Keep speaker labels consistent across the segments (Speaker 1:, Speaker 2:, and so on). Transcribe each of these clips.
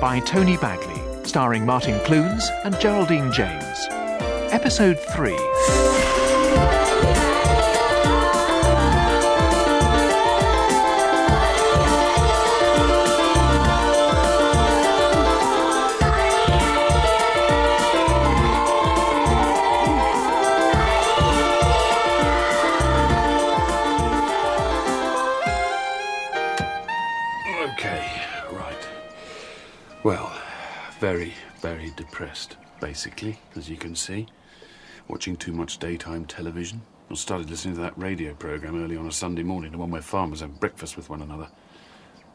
Speaker 1: by Tony Bagley, starring Martin Clunes and Geraldine James. Episode 3.
Speaker 2: Basically, as you can see. Watching too much daytime television. I started listening to that radio program early on a Sunday morning, the one where farmers have breakfast with one another.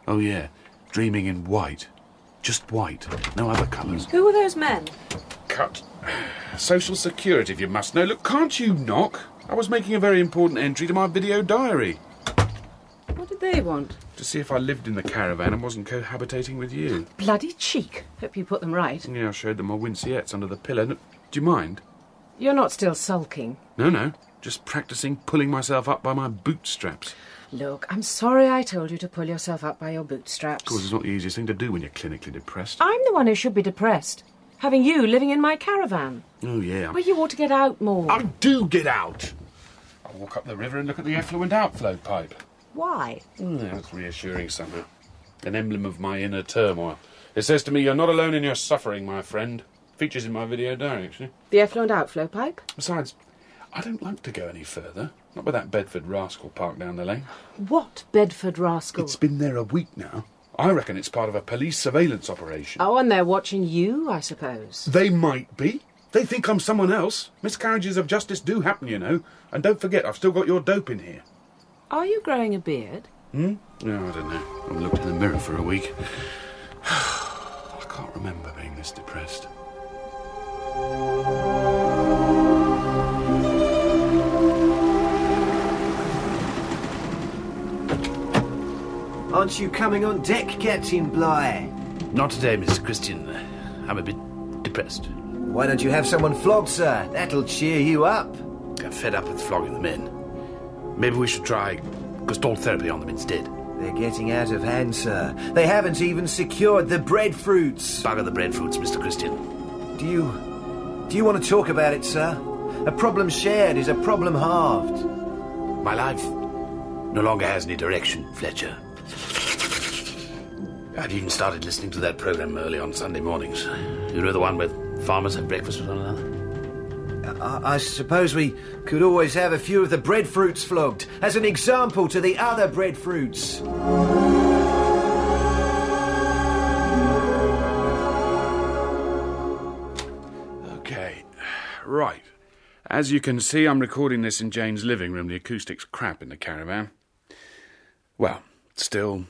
Speaker 2: Oh, yeah, dreaming in white. Just white, no other colours.
Speaker 3: Who were those men?
Speaker 2: Cut. Social Security, if you must know. Look, can't you knock? I was making a very important entry to my video diary.
Speaker 3: What did they want?
Speaker 2: To see if I lived in the caravan and wasn't cohabitating with you.
Speaker 3: Bloody cheek. Hope you put them right.
Speaker 2: Yeah, I showed them my winceyettes under the pillow. No, do you mind?
Speaker 3: You're not still sulking.
Speaker 2: No, no. Just practicing pulling myself up by my bootstraps.
Speaker 3: Look, I'm sorry I told you to pull yourself up by your bootstraps.
Speaker 2: Of course, it's not the easiest thing to do when you're clinically depressed.
Speaker 3: I'm the one who should be depressed. Having you living in my caravan.
Speaker 2: Oh, yeah.
Speaker 3: Well, you ought to get out more.
Speaker 2: I do get out. I'll walk up the river and look at the effluent outflow pipe.
Speaker 3: Why?
Speaker 2: Mm, that's reassuring somehow. An emblem of my inner turmoil. It says to me, You're not alone in your suffering, my friend. Features in my video diary, actually.
Speaker 3: The effluent outflow pipe?
Speaker 2: Besides, I don't like to go any further. Not with that Bedford rascal parked down the lane.
Speaker 3: What Bedford rascal?
Speaker 2: It's been there a week now. I reckon it's part of a police surveillance operation.
Speaker 3: Oh, and they're watching you, I suppose.
Speaker 2: They might be. They think I'm someone else. Miscarriages of justice do happen, you know. And don't forget, I've still got your dope in here.
Speaker 3: Are you growing a beard?
Speaker 2: Hmm? No, I don't know. I haven't looked in the mirror for a week. I can't remember being this depressed.
Speaker 4: Aren't you coming on deck, Captain Bligh?
Speaker 5: Not today, Mr. Christian. I'm a bit depressed.
Speaker 4: Why don't you have someone flogged, sir? That'll cheer you up.
Speaker 5: I'm fed up with flogging the men. Maybe we should try gestalt therapy on them instead.
Speaker 4: They're getting out of hand, sir. They haven't even secured the breadfruits.
Speaker 5: Bugger the breadfruits, Mr. Christian.
Speaker 4: Do you. Do you want to talk about it, sir? A problem shared is a problem halved.
Speaker 5: My life no longer has any direction, Fletcher. I've even started listening to that program early on Sunday mornings. You know the one where farmers have breakfast with one another?
Speaker 4: I, I suppose we could always have a few of the breadfruits flogged as an example to the other breadfruits.
Speaker 2: Okay, right. As you can see, I'm recording this in Jane's living room. The acoustic's crap in the caravan. Well, still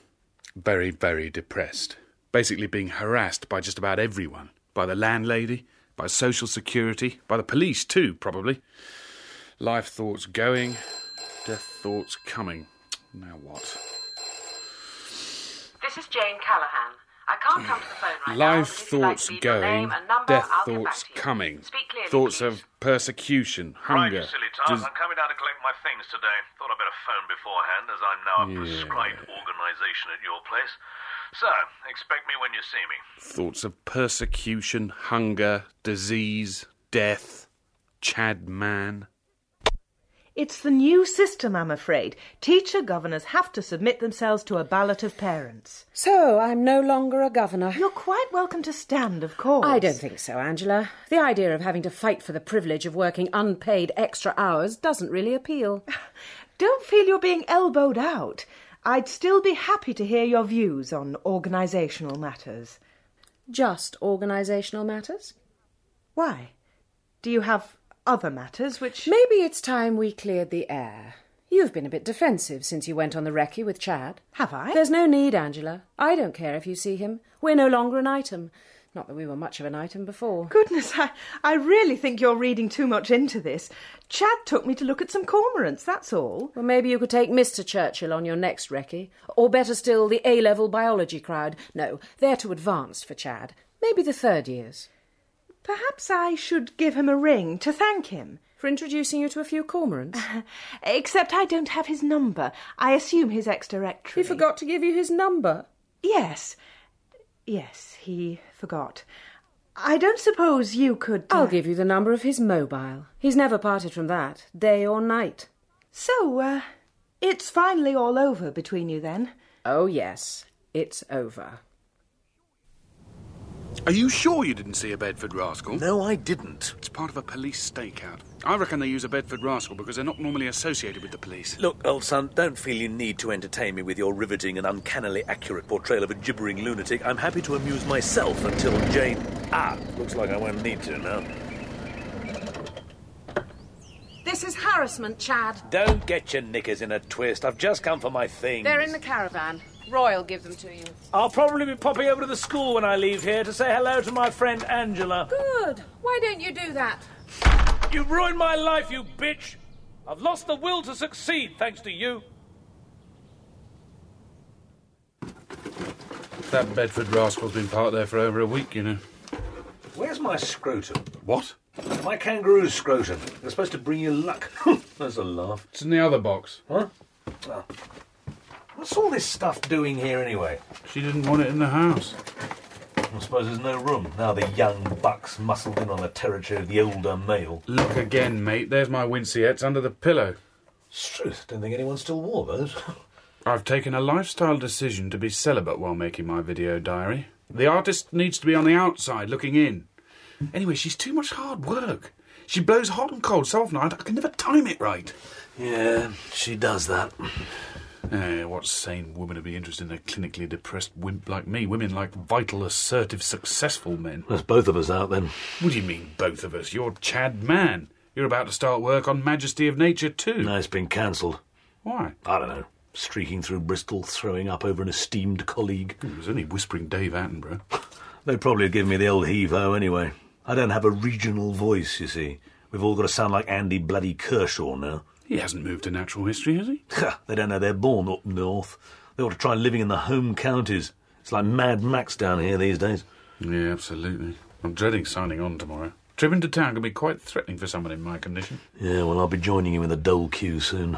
Speaker 2: very, very depressed. Basically being harassed by just about everyone. By the landlady, by social security, by the police too, probably. Life thoughts going, death thoughts coming. Now what?
Speaker 3: This is Jane Callahan. I can't come to the phone right now.
Speaker 2: Life
Speaker 3: but if like
Speaker 2: thoughts
Speaker 3: to leave your
Speaker 2: going,
Speaker 3: name number,
Speaker 2: death
Speaker 3: I'll
Speaker 2: thoughts
Speaker 3: back to you.
Speaker 2: coming.
Speaker 3: Speak clearly,
Speaker 2: Thoughts
Speaker 3: please.
Speaker 2: of persecution, hunger.
Speaker 6: you silly tart.
Speaker 2: dis-
Speaker 6: I'm coming down to collect my things today. Thought I'd better phone beforehand, as I'm now a
Speaker 2: Yeah.
Speaker 6: prescribed organisation at your place. So, expect me when you see me.
Speaker 2: thoughts of persecution, hunger, disease, death, Chad man.
Speaker 7: It's the new system, I'm afraid. Teacher governors have to submit themselves to a ballot of parents.
Speaker 3: So, I'm no longer a governor.
Speaker 7: You're quite welcome to stand, of course.
Speaker 3: I don't think so, Angela. The idea of having to fight for the privilege of working unpaid extra hours doesn't really appeal.
Speaker 7: Don't feel you're being elbowed out. I'd still be happy to hear your views on organisational matters.
Speaker 3: Just organisational matters?
Speaker 7: Why? Do you have other matters which.
Speaker 3: Maybe it's time we cleared the air. You've been a bit defensive since you went on the recce with Chad.
Speaker 7: Have I?
Speaker 3: There's no need, Angela. I don't care if you see him. We're no longer an item. Not that we were much of an item before.
Speaker 7: Goodness, I, I really think you're reading too much into this. Chad took me to look at some cormorants, that's all.
Speaker 3: Well, maybe you could take Mr. Churchill on your next recce. Or better still, the A level biology crowd. No, they're too advanced for Chad. Maybe the third years.
Speaker 7: Perhaps I should give him a ring to thank him.
Speaker 3: For introducing you to a few cormorants.
Speaker 7: Except I don't have his number. I assume his ex directory.
Speaker 3: he forgot to give you his number.
Speaker 7: Yes. Yes, he forgot. I don't suppose you could. uh,
Speaker 3: I'll give you the number of his mobile. He's never parted from that, day or night.
Speaker 7: So, uh, it's finally all over between you then?
Speaker 3: Oh, yes, it's over.
Speaker 2: Are you sure you didn't see a Bedford rascal?
Speaker 8: No, I didn't.
Speaker 2: It's part of a police stakeout. I reckon they use a Bedford rascal because they're not normally associated with the police.
Speaker 8: Look, old son, don't feel you need to entertain me with your riveting and uncannily accurate portrayal of a gibbering lunatic. I'm happy to amuse myself until Jane. Ah, looks like I won't need to now.
Speaker 3: This is harassment, Chad.
Speaker 8: Don't get your knickers in a twist. I've just come for my things.
Speaker 3: They're in the caravan. Roy'll give them to you.
Speaker 8: I'll probably be popping over to the school when I leave here to say hello to my friend Angela.
Speaker 3: Good. Why don't you do that?
Speaker 8: You've ruined my life, you bitch! I've lost the will to succeed thanks to you.
Speaker 2: That Bedford rascal's been parked there for over a week, you know.
Speaker 8: Where's my scrotum?
Speaker 2: What?
Speaker 8: My kangaroo scrotum. They're supposed to bring you luck. That's a laugh.
Speaker 2: It's in the other box.
Speaker 8: Huh? Oh. What's all this stuff doing here anyway?
Speaker 2: She didn't want it in the house.
Speaker 8: I suppose there's no room. Now the young bucks muscled in on the territory of the older male.
Speaker 2: Look again, mate. There's my Winceyettes under the pillow.
Speaker 8: It's truth. Don't think anyone still wore those.
Speaker 2: I've taken a lifestyle decision to be celibate while making my video diary. The artist needs to be on the outside, looking in. Anyway, she's too much hard work. She blows hot and cold so often I can never time it right.
Speaker 8: yeah, she does that.
Speaker 2: Eh, what sane woman would be interested in a clinically depressed wimp like me? Women like vital, assertive, successful men.
Speaker 8: That's both of us out then.
Speaker 2: What do you mean, both of us? You're Chad Man. You're about to start work on Majesty of Nature too.
Speaker 8: No, it's been cancelled.
Speaker 2: Why?
Speaker 8: I don't know. Streaking through Bristol, throwing up over an esteemed colleague.
Speaker 2: It was only whispering Dave Attenborough.
Speaker 8: They'd probably have given me the old heave-ho anyway. I don't have a regional voice, you see. We've all got to sound like Andy bloody Kershaw now.
Speaker 2: He hasn't moved to natural history, has he?
Speaker 8: they don't know they're born up north. They ought to try living in the home counties. It's like Mad Max down here these days.
Speaker 2: Yeah, absolutely. I'm dreading signing on tomorrow. Trip into town can be quite threatening for someone in my condition.
Speaker 8: Yeah, well, I'll be joining you in the dole queue soon.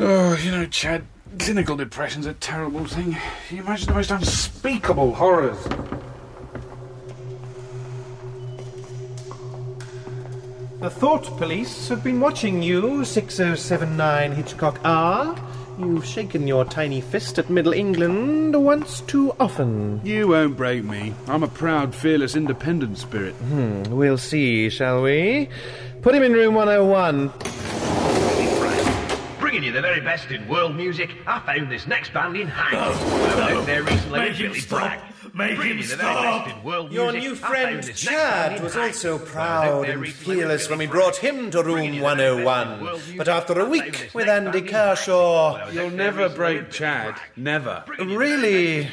Speaker 2: Oh, you know, Chad, clinical depression's a terrible thing. You imagine the most unspeakable horrors.
Speaker 4: The Thought Police have been watching you, 6079 Hitchcock R. You've shaken your tiny fist at Middle England once too often.
Speaker 2: You won't break me. I'm a proud, fearless, independent spirit.
Speaker 4: Hmm, we'll see, shall we? Put him in room 101.
Speaker 9: Bringing you the very best in world music, I found this next band in Hyde. I was out there recently
Speaker 8: Make
Speaker 9: with
Speaker 8: him
Speaker 9: Billy
Speaker 8: stop.
Speaker 9: Bragg.
Speaker 8: Make him
Speaker 9: you the very
Speaker 8: stop.
Speaker 9: best in world
Speaker 4: Your new friend Chad was also
Speaker 9: I was out
Speaker 4: proud and fearless when we brought him to room
Speaker 9: the very best in
Speaker 4: 101. But after a week with Andy
Speaker 9: band.
Speaker 4: Kershaw.
Speaker 2: You'll never break Chad. Never.
Speaker 9: Bringing you the very
Speaker 4: Really?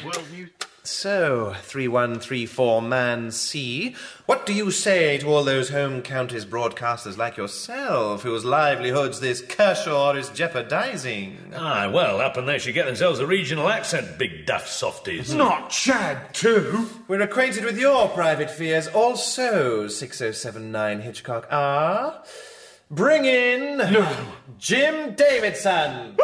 Speaker 9: Best in world music.
Speaker 4: So, 3134 Man C, what do you say to all those home counties broadcasters like yourself whose livelihoods this Kershaw is jeopardizing?
Speaker 8: Ah, well, up and they should get themselves a regional accent, big daft softies.
Speaker 4: Not Chad, too! We're acquainted with your private fears also, 6079 Hitchcock R. Bring in. No. Jim Davidson!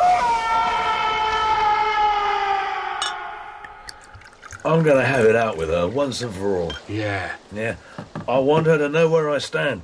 Speaker 8: I'm going to have it out with her once and for all.
Speaker 2: Yeah,
Speaker 8: Yeah, I want her to know where I stand.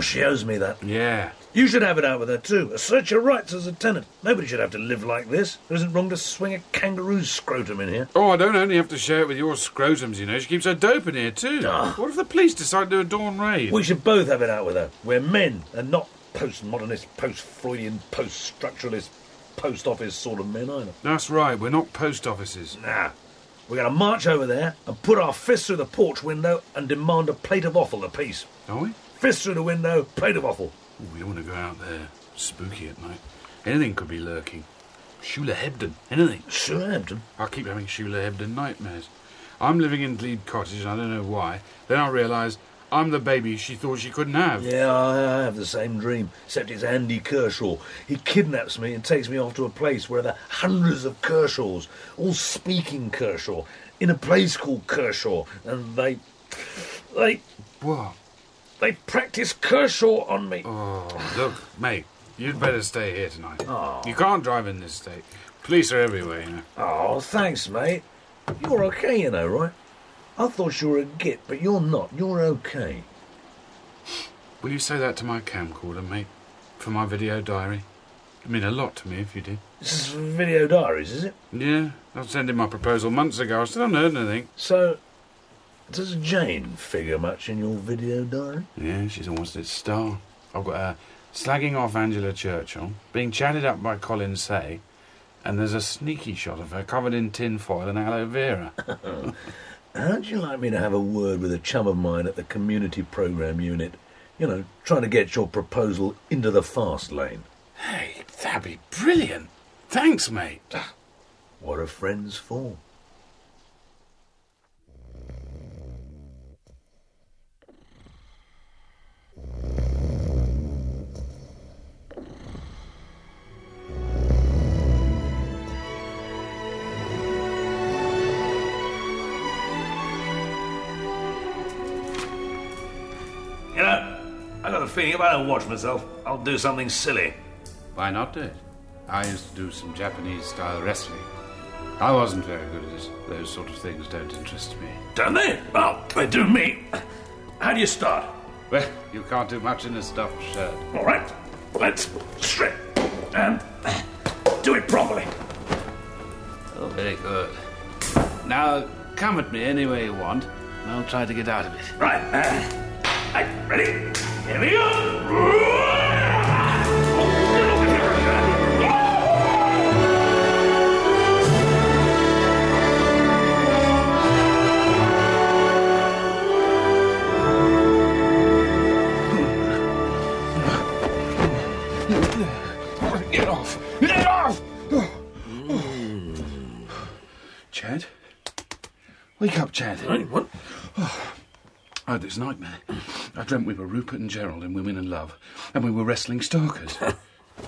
Speaker 8: She owes me that.
Speaker 2: yeah.
Speaker 8: You should have it out with her too. Assert your rights as a tenant. Nobody should have to live like this. It isn't wrong to swing a kangaroo's scrotum in here.
Speaker 2: Oh, I don't only have to share it with your scrotums, you know. She keeps her dope in here, too.
Speaker 8: Ah.
Speaker 2: What if the police decide to do a dawn raid?
Speaker 8: We should both have it out with her. We're men and not postmodernist, post-Freudian, post-structuralist, post-office sort of men either.
Speaker 2: That's right, we're not post offices.
Speaker 8: Nah. We're going to march over there and put our fists through the porch window and demand a plate of offal apiece.
Speaker 2: Are we?
Speaker 8: Fist through the window, plate of offal.
Speaker 2: Ooh, we don't want to go out there. Spooky at night. Anything could be lurking. Shula Hebden. Anything.
Speaker 8: Southampton.
Speaker 2: I keep having Shula Hebden nightmares. I'm living in Glebe Cottage and I don't know why. Then I realise I'm the baby she thought she couldn't have.
Speaker 8: Yeah, I, have the same dream, except it's Andy Kershaw. He kidnaps me and takes me off to a place where there are hundreds of Kershaws, all speaking Kershaw, in a place called Kershaw, and they, they,
Speaker 2: What?
Speaker 8: they practice Kershaw on me.
Speaker 2: Oh, look, mate, you'd better stay here tonight. Oh. You can't drive in this state. Police are everywhere, you know.
Speaker 8: Oh, thanks, mate. You're okay, you know, right? I thought you were a git, but you're not. You're okay.
Speaker 2: Will you say that to my camcorder, mate? For my video diary? It'd mean a lot to me if you did.
Speaker 8: This is video diaries, is it?
Speaker 2: Yeah, I sent in my proposal months ago. I still haven't heard anything.
Speaker 8: So, does Jane figure much in your video diary?
Speaker 2: Yeah, she's almost its star. I've got her slagging off Angela Churchill, being chatted up by Colin Say, and there's a sneaky shot of her covered in tin foil and aloe vera.
Speaker 8: How'd you like me to have a word with a chum of mine at the community program unit? You know, trying to get your proposal into the fast lane.
Speaker 2: hey, that'd be brilliant. Thanks, mate.
Speaker 8: Ah, what are friends for? Feeling if I don't watch myself, I'll do something silly.
Speaker 2: Why not do it? I used to do some Japanese style wrestling. I wasn't very good at it. Those sort of things don't interest me.
Speaker 8: Don't they? Well, they do me. How do you start?
Speaker 2: Well, you can't do much in a stuffed shirt.
Speaker 8: All right, let's strip and do it properly.
Speaker 2: Oh, very good. Now, come at me any way you want, and I'll try to get out of it.
Speaker 8: Right, uh, right, ready? Here we go.
Speaker 2: Get off! Get off! Chad? Wake up, Chad.
Speaker 8: What?
Speaker 2: Oh, I had this nightmare. I dreamt we were Rupert and Gerald in Women in Love, and we were wrestling stalkers.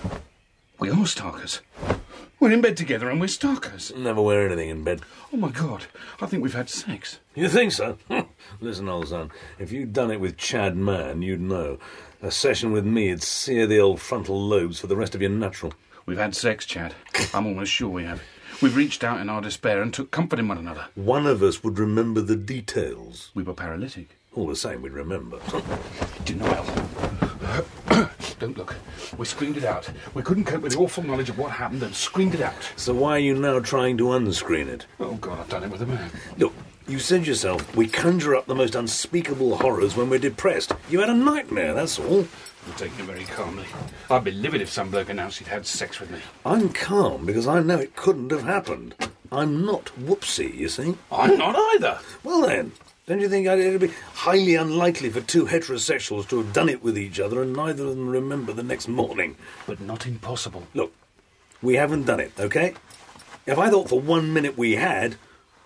Speaker 2: we are stalkers. We're in bed together and we're stalkers.
Speaker 8: Never wear anything in bed.
Speaker 2: Oh my god, I think we've had sex.
Speaker 8: You think so? Listen, old son, if you'd done it with Chad Mann, you'd know. A session with me'd sear the old frontal lobes for the rest of your natural.
Speaker 2: We've had sex, Chad. I'm almost sure we have. We've reached out in our despair and took comfort in one another.
Speaker 8: One of us would remember the details.
Speaker 2: We were paralytic.
Speaker 8: All the same, we'd remember.
Speaker 2: Denial. Don't look. We screamed it out. We couldn't cope with the awful knowledge of what happened and screamed it out.
Speaker 8: so why are you now trying to unscreen it?
Speaker 2: Oh, God, I've done it with a man.
Speaker 8: Look, you said yourself, we conjure up the most unspeakable horrors when we're depressed. You had a nightmare, that's all.
Speaker 2: I'm taking it very calmly. I'd be livid if some bloke announced he'd had sex with me.
Speaker 8: I'm calm because I know it couldn't have happened. I'm not whoopsie, you see.
Speaker 2: I'm not either.
Speaker 8: Well then, don't you think it'd be highly unlikely for two heterosexuals to have done it with each other and neither of them remember the next morning?
Speaker 2: But not impossible.
Speaker 8: Look, we haven't done it, okay? If I thought for one minute we had,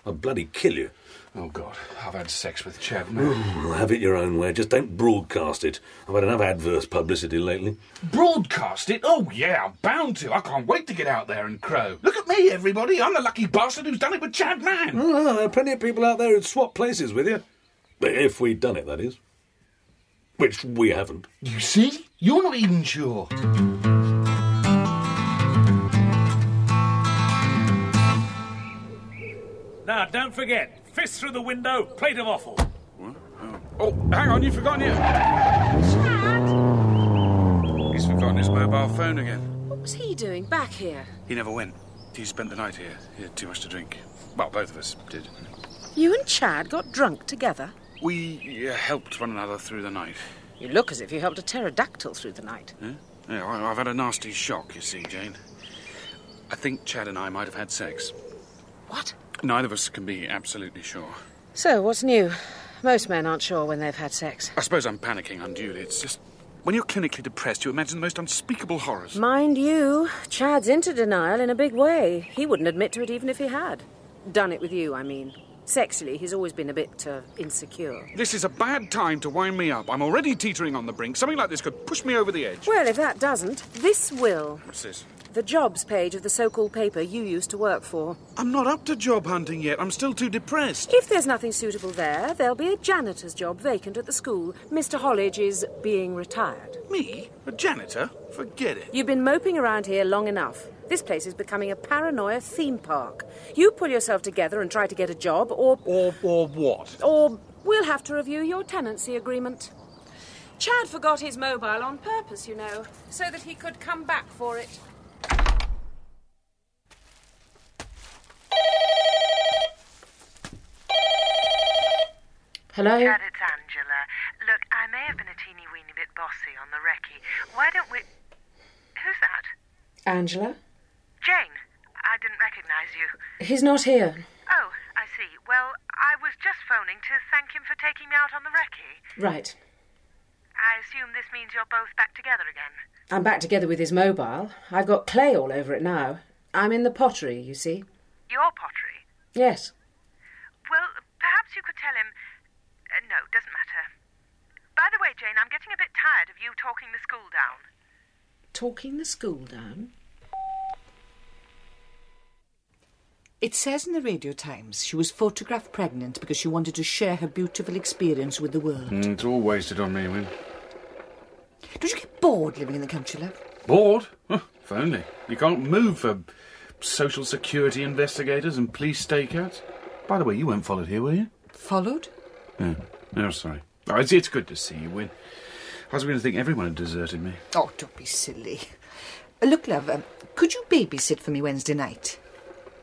Speaker 8: I'd bloody kill you.
Speaker 2: Oh, God, I've had sex with Chad, man.
Speaker 8: Well, have it your own way. Just don't broadcast it. I've had enough adverse publicity lately.
Speaker 2: Broadcast it? Oh, yeah, I'm bound to. I can't wait to get out there and crow. Look at me, everybody. I'm the lucky bastard who's done it with Chad Man.
Speaker 8: Oh, there are plenty of people out there who'd swap places with you. If we'd done it, that is. Which we haven't.
Speaker 2: You see? You're not even sure.
Speaker 10: Now, don't forget, fist through the window, plate of offal.
Speaker 2: Oh, hang on, you've forgotten your... He's forgotten his mobile phone again.
Speaker 3: What was he doing back here?
Speaker 2: He never went. He spent the night here. He had too much to drink. Well, both of us did.
Speaker 3: You and Chad got drunk together?
Speaker 2: We uh, helped one another through the night.
Speaker 3: You look as if you helped a pterodactyl through the night.
Speaker 2: Yeah, yeah I, I've had a nasty shock, you see, Jane. I think Chad and I might have had sex.
Speaker 3: What?
Speaker 2: Neither of us can be absolutely sure.
Speaker 3: So, what's new? Most men aren't sure when they've had sex.
Speaker 2: I suppose I'm panicking unduly. It's just when you're clinically depressed, you imagine the most unspeakable horrors.
Speaker 3: Mind you, Chad's into denial in a big way. He wouldn't admit to it even if he had. Done it with you, I mean. Sexually, he's always been a bit uh, insecure.
Speaker 2: This is a bad time to wind me up. I'm already teetering on the brink. Something like this could push me over the edge.
Speaker 3: Well, if that doesn't, this will.
Speaker 2: What's this?
Speaker 3: The jobs page of the so called paper you used to work for.
Speaker 2: I'm not up to job hunting yet. I'm still too depressed.
Speaker 3: If there's nothing suitable there, there'll be a janitor's job vacant at the school. Mr. Hollidge is being retired.
Speaker 2: Me? A janitor? Forget it.
Speaker 3: You've been moping around here long enough. This place is becoming a paranoia theme park. You pull yourself together and try to get a job, or.
Speaker 2: Or, or what?
Speaker 3: Or we'll have to review your tenancy agreement. Chad forgot his mobile on purpose, you know, so that he could come back for it. Hello?
Speaker 11: Chad, it's Angela. Look, I may have been a teeny weeny bit bossy on the recce. Why don't we. Who's that?
Speaker 3: Angela?
Speaker 11: Jane. I didn't recognise you.
Speaker 3: He's not here.
Speaker 11: Oh, I see. Well, I was just phoning to thank him for taking me out on the recce.
Speaker 3: Right.
Speaker 11: I assume this means you're both back together again.
Speaker 3: I'm back together with his mobile. I've got clay all over it now. I'm in the pottery, you see.
Speaker 11: Your pottery?
Speaker 3: Yes.
Speaker 11: Well, perhaps you could tell him. Uh, no, doesn't matter. By the way, Jane, I'm getting a bit tired of you talking the school down.
Speaker 3: Talking the school down?
Speaker 12: It says in the Radio Times she was photographed pregnant because she wanted to share her beautiful experience with the world.
Speaker 2: Mm, it's all wasted on me, Win.
Speaker 12: Don't you get bored living in the country, love?
Speaker 2: Bored? Huh, if only. You can't move for social security investigators and police stakeouts. By the way, you weren't followed here, were you?
Speaker 12: Followed?
Speaker 2: Yeah. No, sorry. Oh, it's, it's good to see you, Win. I was going to think everyone had deserted me.
Speaker 12: Oh, don't be silly. Look, love, um, could you babysit for me Wednesday night?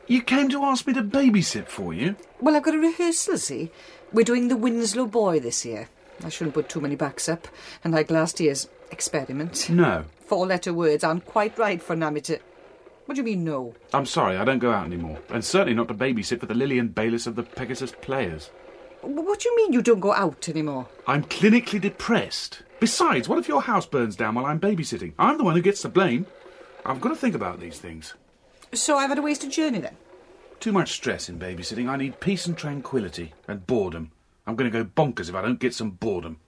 Speaker 2: You came to ask me to babysit for you?
Speaker 12: Well, I've got a rehearsal, see? We're doing the Winslow Boy this year. I shouldn't put too many backs up. And like last year's experiment.
Speaker 2: No.
Speaker 12: Four letter words aren't quite right for an amateur. What do you mean, no?
Speaker 2: I'm sorry, I don't go out anymore. And certainly not to babysit for the Lilian Baylis of the Pegasus Players.
Speaker 12: What do you mean you don't go out anymore?
Speaker 2: I'm clinically depressed. Besides, what if your house burns down while I'm babysitting? I'm the one who gets the blame. I've got to think about these things.
Speaker 12: So I've had a wasted journey then?
Speaker 2: Too much stress in babysitting. I need peace and tranquility and boredom. I'm going to go bonkers if I don't get some boredom.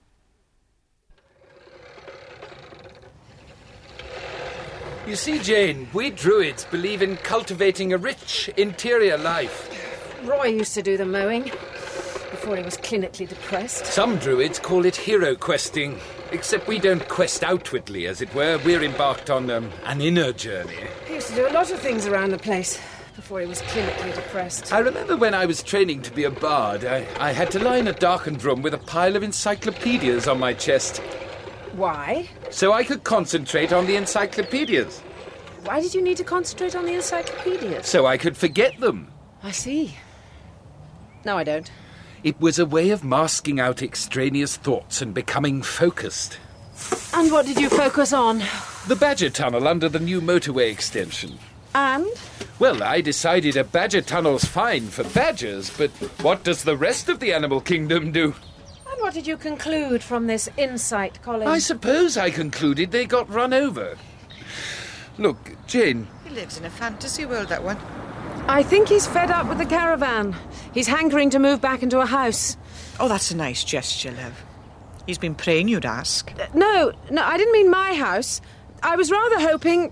Speaker 13: You see, Jane, we druids believe in cultivating a rich interior life.
Speaker 3: Roy used to do the mowing before he was clinically depressed.
Speaker 13: Some druids call it hero questing, except we don't quest outwardly, as it were. We're embarked on um, an inner journey.
Speaker 3: He used to do a lot of things around the place before he was clinically depressed.
Speaker 13: I remember when I was training to be a bard, I, I had to lie in a darkened room with a pile of encyclopedias on my chest,
Speaker 3: Why?
Speaker 13: so I could concentrate on the encyclopedias,
Speaker 3: Why did you need to concentrate on the encyclopedias?
Speaker 13: so I could forget them.
Speaker 3: I see. No, I don't.
Speaker 13: It was a way of masking out extraneous thoughts and becoming focused.
Speaker 3: And what did you focus on?
Speaker 13: The Badger Tunnel under the new motorway extension.
Speaker 3: And?
Speaker 13: Well, I decided a badger tunnel's fine for badgers, but what does the rest of the animal kingdom do?
Speaker 3: And what did you conclude from this insight, Colin?
Speaker 13: I suppose I concluded they got run over. Look, Jane,
Speaker 12: He lives in a fantasy world, that one.
Speaker 3: I think he's fed up with the caravan. He's hankering to move back into a house.
Speaker 14: Oh, that's a nice gesture, love. He's been praying you'd ask.
Speaker 3: Uh, No, no, I didn't mean my house. I was rather hoping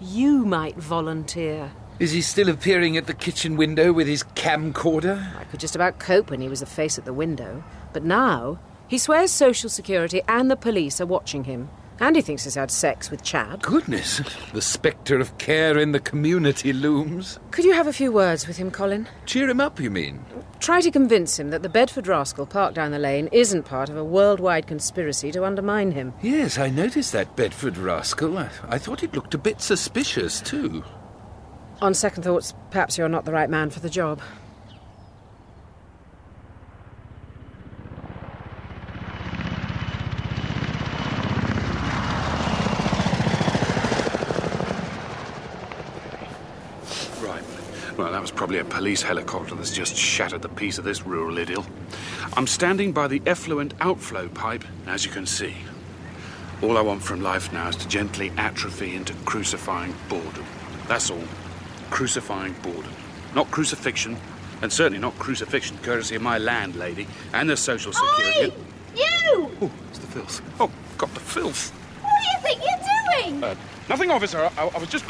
Speaker 3: you might volunteer.
Speaker 13: is he still appearing at the kitchen window with his camcorder?
Speaker 3: I could just about cope when he was a face at the window. But now, he swears Social Security and the police are watching him. And he thinks he's had sex with Chad.
Speaker 13: Goodness, the spectre of care in the community looms.
Speaker 3: Could you have a few words with him, Colin?
Speaker 13: Cheer him up, you mean?
Speaker 3: Try to convince him that the Bedford rascal parked down the lane isn't part of a worldwide conspiracy to undermine him.
Speaker 13: Yes, I noticed that Bedford rascal. I, I thought it looked a bit suspicious, too.
Speaker 3: On second thoughts, perhaps you're not the right man for the job.
Speaker 2: Right. Well, that was probably a police helicopter that's just shattered the piece of this rural idyll. I'm standing by the effluent outflow pipe, as you can see. All I want from life now is to gently atrophy into crucifying boredom. That's all. Crucifying boredom. Not crucifixion, and certainly not crucifixion courtesy of my landlady and the Social Security.
Speaker 15: You!
Speaker 2: Oh, it's the filth. Oh, got the filth.
Speaker 15: What do you think you're doing?
Speaker 2: Uh, nothing, officer. I, I was just.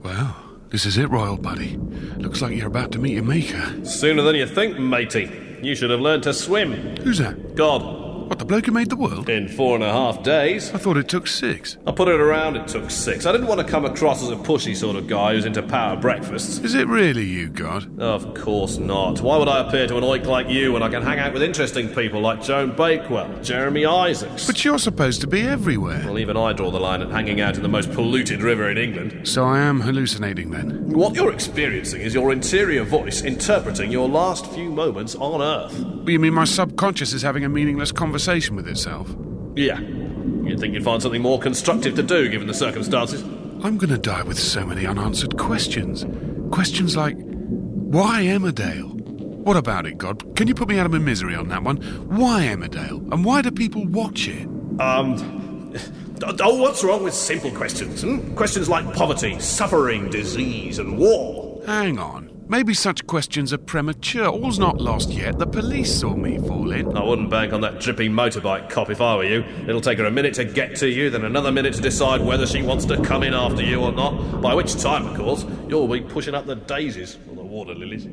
Speaker 2: Well, this is it, Royal Buddy. Looks like you're about to meet your maker.
Speaker 16: Sooner than you think, matey. You should have learned to swim.
Speaker 2: Who's that?
Speaker 16: God.
Speaker 2: What, the bloke who made the world?
Speaker 16: In four and a half days.
Speaker 2: I thought it took six.
Speaker 16: I put it around, it took six. I didn't want to come across as a pushy sort of guy who's into power breakfasts.
Speaker 2: Is it really you, God?
Speaker 16: Of course not. Why would I appear to an oik like you when I can hang out with interesting people like Joan Bakewell, Jeremy Isaacs?
Speaker 2: But you're supposed to be everywhere.
Speaker 16: Well, even I draw the line at hanging out in the most polluted river in England.
Speaker 2: So I am hallucinating then?
Speaker 16: What you're experiencing is your interior voice interpreting your last few moments on Earth.
Speaker 2: You mean my subconscious is having a meaningless conversation with itself?
Speaker 16: Yeah. You'd think you'd find something more constructive to do given the circumstances.
Speaker 2: I'm going to die with so many unanswered questions. Questions like, why Emmerdale? What about it, God? Can you put me out of my misery on that one? Why Emmerdale? And why do people watch it?
Speaker 16: Um. Oh, what's wrong with simple questions? Hmm? Questions like poverty, suffering, disease, and war.
Speaker 2: Hang on. Maybe such questions are premature. All's not lost yet. The police saw me fall in.
Speaker 16: I wouldn't bank on that dripping motorbike cop if I were you. It'll take her a minute to get to you, then another minute to decide whether she wants to come in after you or not. By which time, of course, you'll be pushing up the daisies or the water lilies.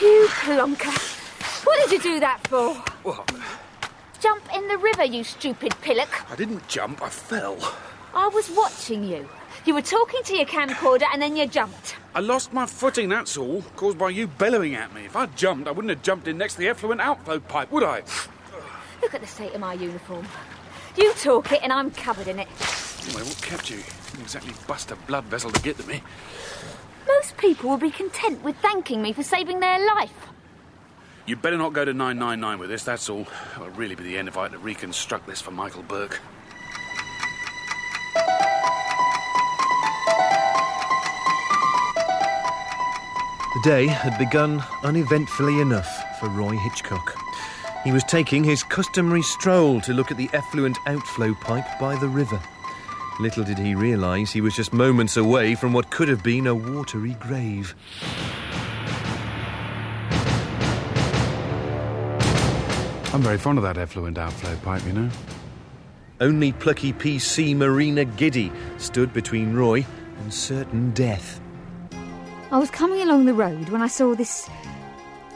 Speaker 15: You plonker. What did you do that for?
Speaker 2: What?
Speaker 15: Jump in the river, you stupid pillock.
Speaker 2: I didn't jump, I fell.
Speaker 15: I was watching you. You were talking to your camcorder and then you jumped.
Speaker 2: I lost my footing, that's all, caused by you bellowing at me. If I'd jumped, I wouldn't have jumped in next to the effluent outflow pipe, would I?
Speaker 15: Look at the state of my uniform. You talk it and I'm covered in it.
Speaker 2: Anyway, what kept you? Didn't exactly bust a blood vessel to get to me.
Speaker 15: Most people will be content with thanking me for saving their life.
Speaker 2: You'd better not go to 999 with this, that's all. It'll really be the end if I had to reconstruct this for Michael Buerk.
Speaker 4: The day had begun uneventfully enough for Roy Hitchcock. He was taking his customary stroll to look at the effluent outflow pipe by the river. Little did he realise he was just moments away from what could have been a watery grave.
Speaker 2: I'm very fond of that effluent outflow pipe, you know.
Speaker 4: Only plucky PC Marina Giddy stood between Roy and certain death.
Speaker 15: I was coming along the road when I saw this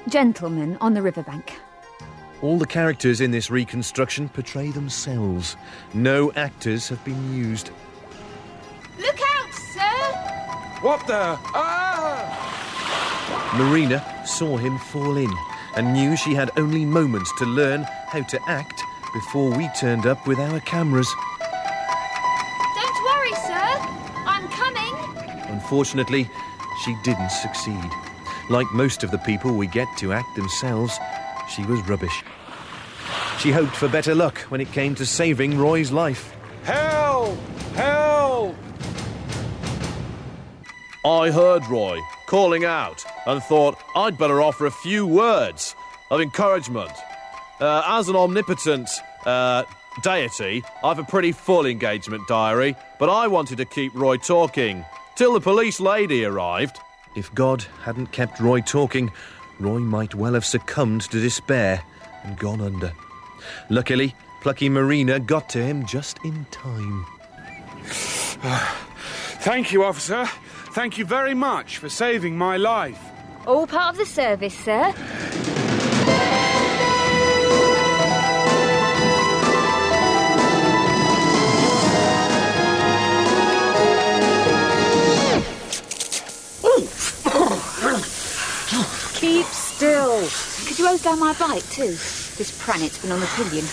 Speaker 15: gentleman on the riverbank.
Speaker 4: All the characters in this reconstruction portray themselves. No actors have been used.
Speaker 15: Look out, sir!
Speaker 2: What the? Ah!
Speaker 4: Marina saw him fall in and knew she had only moments to learn how to act before we turned up with our cameras.
Speaker 15: Don't worry, sir. I'm coming.
Speaker 4: Unfortunately, she didn't succeed. Like most of the people we get to act themselves, she was rubbish. She hoped for better luck when it came to saving Roy's life.
Speaker 2: Help! Help!
Speaker 16: I heard Roy calling out and thought I'd better offer a few words of encouragement. Uh, as an omnipotent uh, deity, I've a pretty full engagement diary, but I wanted to keep Roy talking till the police lady arrived.
Speaker 4: If God hadn't kept Roy talking, Roy might well have succumbed to despair and gone under. Luckily, plucky Marina got to him just in time.
Speaker 2: Thank you, officer. Thank you very much for saving my life.
Speaker 15: All part of the service, sir.
Speaker 3: Keep still.
Speaker 15: Could you hose down my bike too? This pranet's been on the pillion.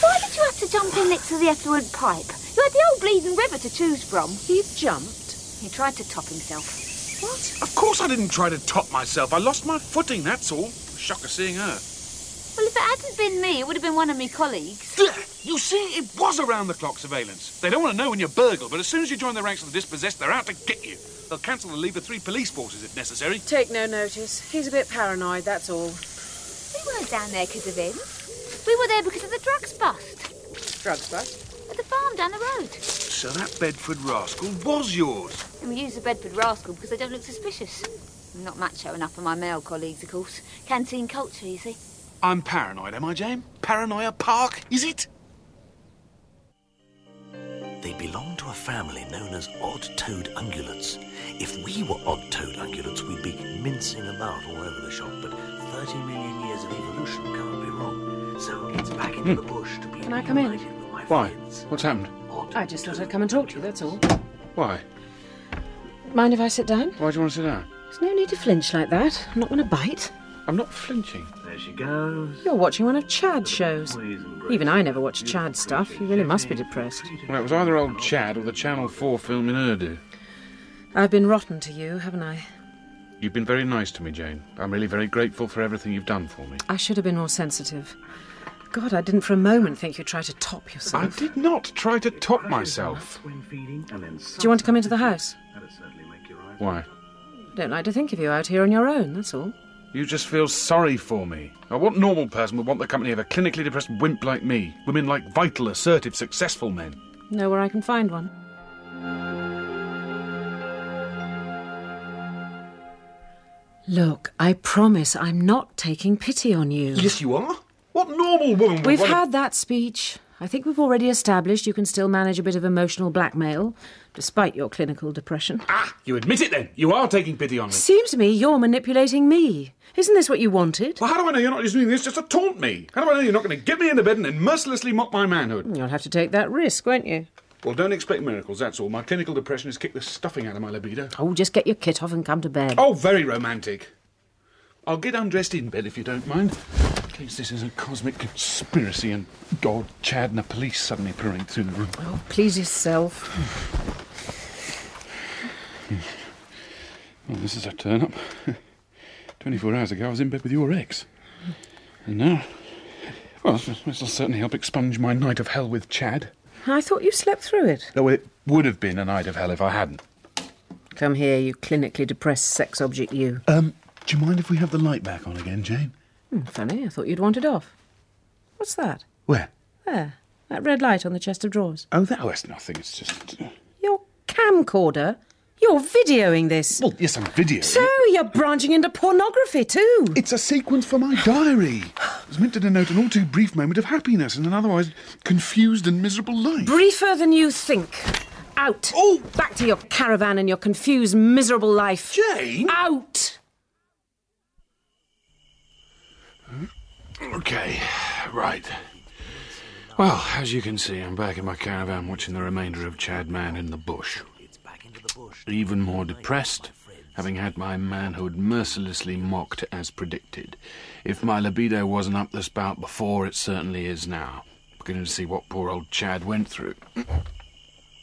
Speaker 15: Why did you have to jump in next to the effluent pipe? You had the old bleeding river to choose from.
Speaker 3: He jumped.
Speaker 15: He tried to top himself.
Speaker 2: What? Of course I didn't try to top myself. I lost my footing, that's all. Shock of seeing her.
Speaker 15: Well, if it hadn't been me, it would have been one of my colleagues.
Speaker 2: You see, it was around the clock surveillance. They don't want to know when you're burgled, but as soon as you join the ranks of the dispossessed, they're out to get you. They'll cancel the leave of three police forces if necessary.
Speaker 3: Take no notice. He's a bit paranoid, that's all.
Speaker 15: We weren't down there because of him. We were there because of the drugs bust.
Speaker 3: Drugs bust?
Speaker 15: At the farm down the road.
Speaker 2: So that Bedford rascal was yours.
Speaker 15: And we use the Bedford rascal because they don't look suspicious. I'm Not macho enough for my male colleagues, of course. Canteen culture, you see.
Speaker 2: I'm paranoid, am I, Jane? Paranoia Park, is it?
Speaker 5: They belong to a family known as odd-toed ungulates. If we were odd-toed ungulates, we'd be mincing about all over the shop, but 30 million years of evolution can't be wrong. So it's back into the bush to be
Speaker 3: Can I come in?
Speaker 2: Why? What's happened?
Speaker 3: I just thought I'd come and talk to you, that's all.
Speaker 2: Why?
Speaker 3: Mind if I sit down?
Speaker 2: Why do you want to sit down?
Speaker 3: There's no need to flinch like that. I'm not going to bite.
Speaker 2: I'm not flinching.
Speaker 8: There she goes.
Speaker 3: You're watching one of Chad's shows. Even I never watch Chad stuff. You really must be depressed.
Speaker 2: Well, it was either old Chad or the Channel 4 film in Urdu.
Speaker 3: I've been rotten to you, haven't I?
Speaker 2: You've been very nice to me, Jane. I'm really very grateful for everything you've done for me.
Speaker 3: I should have been more sensitive. God, I didn't for a moment think you'd try to top yourself.
Speaker 2: I did not try to top myself.
Speaker 3: Do you want to come into the house?
Speaker 2: Why?
Speaker 3: I don't like to think of you out here on your own, that's all.
Speaker 2: You just feel sorry for me. Now, what normal person would want the company of a clinically depressed wimp like me? Women like vital, assertive, successful men.
Speaker 3: Know where I can find one? Look, I promise I'm not taking pity on you.
Speaker 2: Yes, you are. Normal woman
Speaker 3: We've had that speech. I think we've already established you can still manage a bit of emotional blackmail, despite your clinical depression.
Speaker 2: Ah, you admit it then. You are taking pity on me.
Speaker 3: Seems to me you're manipulating me. Isn't this what you wanted?
Speaker 2: Well, how do I know you're not just doing this just to taunt me? How do I know you're not going to get me into bed and then mercilessly mock my manhood?
Speaker 3: You'll have to take that risk, won't you?
Speaker 2: Well, don't expect miracles, that's all. My clinical depression has kicked the stuffing out of my libido.
Speaker 3: Oh, just get your kit off and come to bed.
Speaker 2: Oh, very romantic. I'll get undressed in bed if you don't mind. This is a cosmic conspiracy and God, Chad and the police suddenly parade through the room.
Speaker 3: Oh, please yourself.
Speaker 2: Well, this is a turn up. 24 hours ago, I was in bed with your ex. And now. Well, this will certainly help expunge my night of hell with Chad.
Speaker 3: I thought you slept through it.
Speaker 2: Though it would have been a night of hell if I hadn't.
Speaker 3: Come here, you clinically depressed sex object, you.
Speaker 2: Um, do you mind if we have the light back on again, Jane?
Speaker 3: Hmm, funny, I thought you'd want it off. What's that?
Speaker 2: Where?
Speaker 3: There, that red light on the chest of drawers.
Speaker 2: Oh, that, that's nothing. It's just. uh,
Speaker 3: Your camcorder? You're videoing this.
Speaker 2: Well, yes, I'm videoing.
Speaker 3: So you're branching into pornography too.
Speaker 2: It's a sequence for my diary. It's meant to denote an all too brief moment of happiness in an otherwise confused and miserable life.
Speaker 3: Briefer than you think. Out.
Speaker 2: Oh!
Speaker 3: Back to your caravan and your confused, miserable life.
Speaker 2: Jane?
Speaker 3: Out!
Speaker 2: Okay, right. Well, as you can see, I'm back in my caravan watching the remainder of Chad Man in the bush. Even more depressed, having had my manhood mercilessly mocked as predicted. If my libido wasn't up the spout before, it certainly is now. Beginning to see what poor old Chad went through.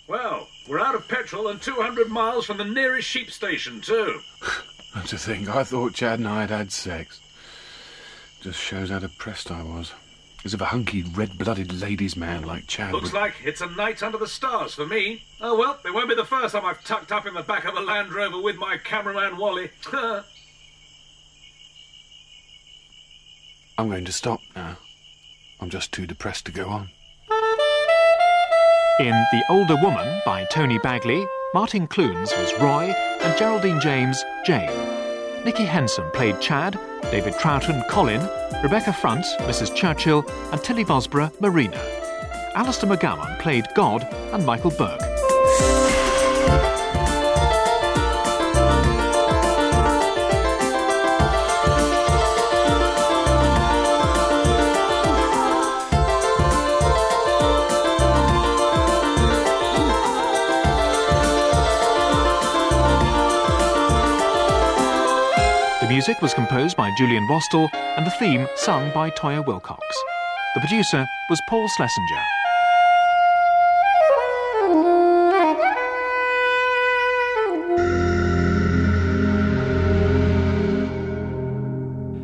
Speaker 10: Well, we're out of petrol and 200 miles from the nearest sheep station, too.
Speaker 2: And to think, I thought Chad and I had had sex. Just shows how depressed I was. As if a hunky, red-blooded ladies' man like Chad
Speaker 10: Looks
Speaker 2: would...
Speaker 10: like it's a night under the stars for me. Oh well, it won't be the first time I've tucked up in the back of a Land Rover with my cameraman Wally.
Speaker 2: I'm going to stop now. I'm just too depressed to go on.
Speaker 1: In The Older Woman by Tony Bagley, Martin Clunes was Roy and Geraldine James Jane. Nicky Henson played Chad, David Troughton Colin, Rebecca Front Mrs. Churchill, and Tilly Vosburgh Marina. Alistair McGowan played God and Michael Buerk. Music was composed by Julian Wastel and the theme sung by Toyah Willcox. The producer was Paul Schlesinger.